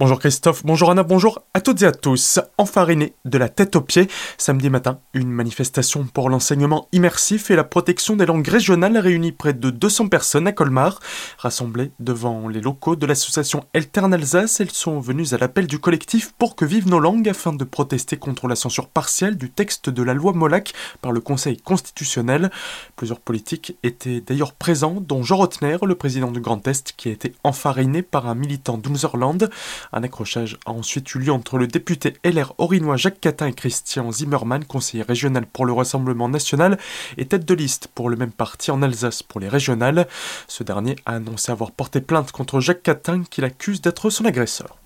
Bonjour Christophe, bonjour Anna, bonjour à toutes et à tous. Enfariné de la tête aux pieds, samedi matin, une manifestation pour l'enseignement immersif et la protection des langues régionales réunit près de 200 personnes à Colmar. Rassemblées devant les locaux de l'association Eltern Alsace, elles sont venues à l'appel du collectif pour que vivent nos langues afin de protester contre la censure partielle du texte de la loi Molac par le Conseil constitutionnel. Plusieurs politiques étaient d'ailleurs présents, dont Jean Rotner, le président du Grand Est, qui a été enfariné par un militant d'Unzerland. Un accrochage a ensuite eu lieu entre le député LR orinois Jacques Catin et Christian Zimmermann, conseiller régional pour le Rassemblement national et tête de liste pour le même parti en Alsace pour les régionales. Ce dernier a annoncé avoir porté plainte contre Jacques Catin qu'il accuse d'être son agresseur.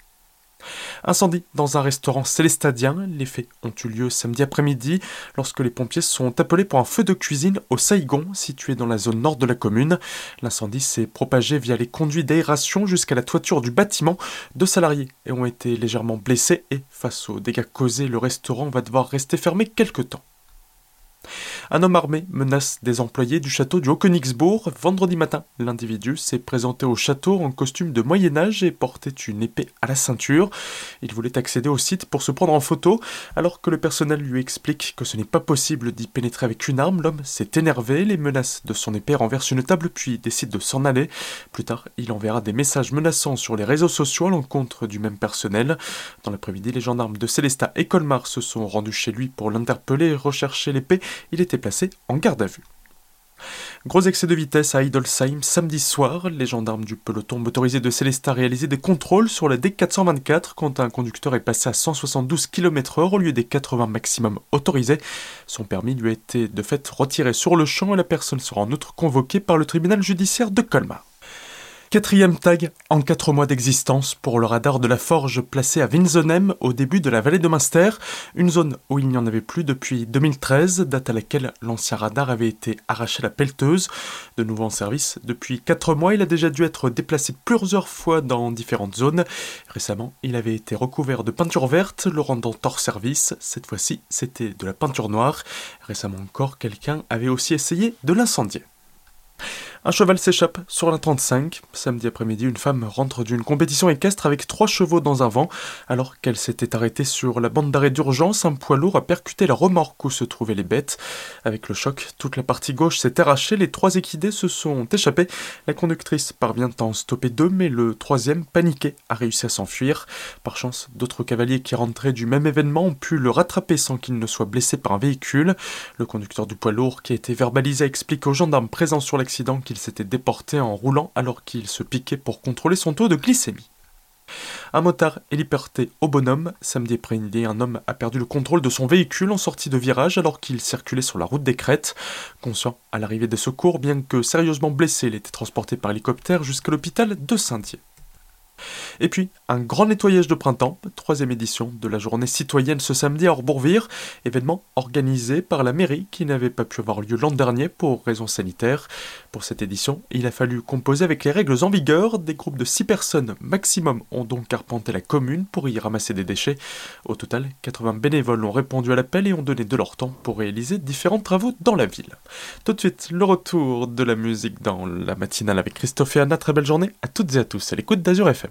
Incendie dans un restaurant célestadien. Les faits ont eu lieu samedi après-midi lorsque les pompiers sont appelés pour un feu de cuisine au Saigon, situé dans la zone nord de la commune. L'incendie s'est propagé via les conduits d'aération jusqu'à la toiture du bâtiment. Deux salariés ont été légèrement blessés et, face aux dégâts causés, le restaurant va devoir rester fermé quelque temps. Un homme armé menace des employés du château du Haut-Königsbourg. Vendredi matin, l'individu s'est présenté au château en costume de Moyen-Âge et portait une épée à la ceinture. Il voulait accéder au site pour se prendre en photo, alors que le personnel lui explique que ce n'est pas possible d'y pénétrer avec une arme. L'homme s'est énervé, les menaces de son épée renversent une table puis décide de s'en aller. Plus tard, il enverra des messages menaçants sur les réseaux sociaux à l'encontre du même personnel. Dans l'après-midi, les gendarmes de Célestat et Colmar se sont rendus chez lui pour l'interpeller et rechercher l'épée. Placé en garde à vue. Gros excès de vitesse à Idolsheim samedi soir. Les gendarmes du peloton motorisé de Célestat réalisaient des contrôles sur la D424 quand un conducteur est passé à 172 km/h au lieu des 80 maximum autorisés. Son permis lui a été de fait retiré sur le champ et la personne sera en outre convoquée par le tribunal judiciaire de Colmar. Quatrième tag en quatre mois d'existence pour le radar de la Forge placé à Winsenem au début de la vallée de Munster, une zone où il n'y en avait plus depuis 2013, date à laquelle l'ancien radar avait été arraché à la pelleteuse. De nouveau en service, depuis quatre mois, il a déjà dû être déplacé plusieurs fois dans différentes zones. Récemment, il avait été recouvert de peinture verte, le rendant hors service. Cette fois-ci, c'était de la peinture noire. Récemment encore, quelqu'un avait aussi essayé de l'incendier. Un cheval s'échappe sur la 35. Samedi après-midi, une femme rentre d'une compétition équestre avec trois chevaux dans un vent. Alors qu'elle s'était arrêtée sur la bande d'arrêt d'urgence, un poids lourd a percuté la remorque où se trouvaient les bêtes. Avec le choc, toute la partie gauche s'est arrachée, les trois équidés se sont échappés. La conductrice parvient à en stopper deux, mais le troisième, paniqué, a réussi à s'enfuir. Par chance, d'autres cavaliers qui rentraient du même événement ont pu le rattraper sans qu'il ne soit blessé par un véhicule. Le conducteur du poids lourd, qui a été verbalisé, explique aux gendarmes présents sur l'accident qu'il s'était déporté en roulant alors qu'il se piquait pour contrôler son taux de glycémie. Un motard est liberté au bonhomme. Samedi après-midi, un homme a perdu le contrôle de son véhicule en sortie de virage alors qu'il circulait sur la route des Crêtes. Conscient à l'arrivée des secours, bien que sérieusement blessé, il était transporté par hélicoptère jusqu'à l'hôpital de Saint-Dié. Et puis, un grand nettoyage de printemps, troisième édition de la journée citoyenne ce samedi à Orbourvire, événement organisé par la mairie qui n'avait pas pu avoir lieu l'an dernier pour raisons sanitaires. Pour cette édition, il a fallu composer avec les règles en vigueur. Des groupes de 6 personnes maximum ont donc arpenté la commune pour y ramasser des déchets. Au total, 80 bénévoles ont répondu à l'appel et ont donné de leur temps pour réaliser différents travaux dans la ville. Tout de suite, le retour de la musique dans la matinale avec Christophe et Anna. Très belle journée à toutes et à tous à l'écoute d'Azur FM.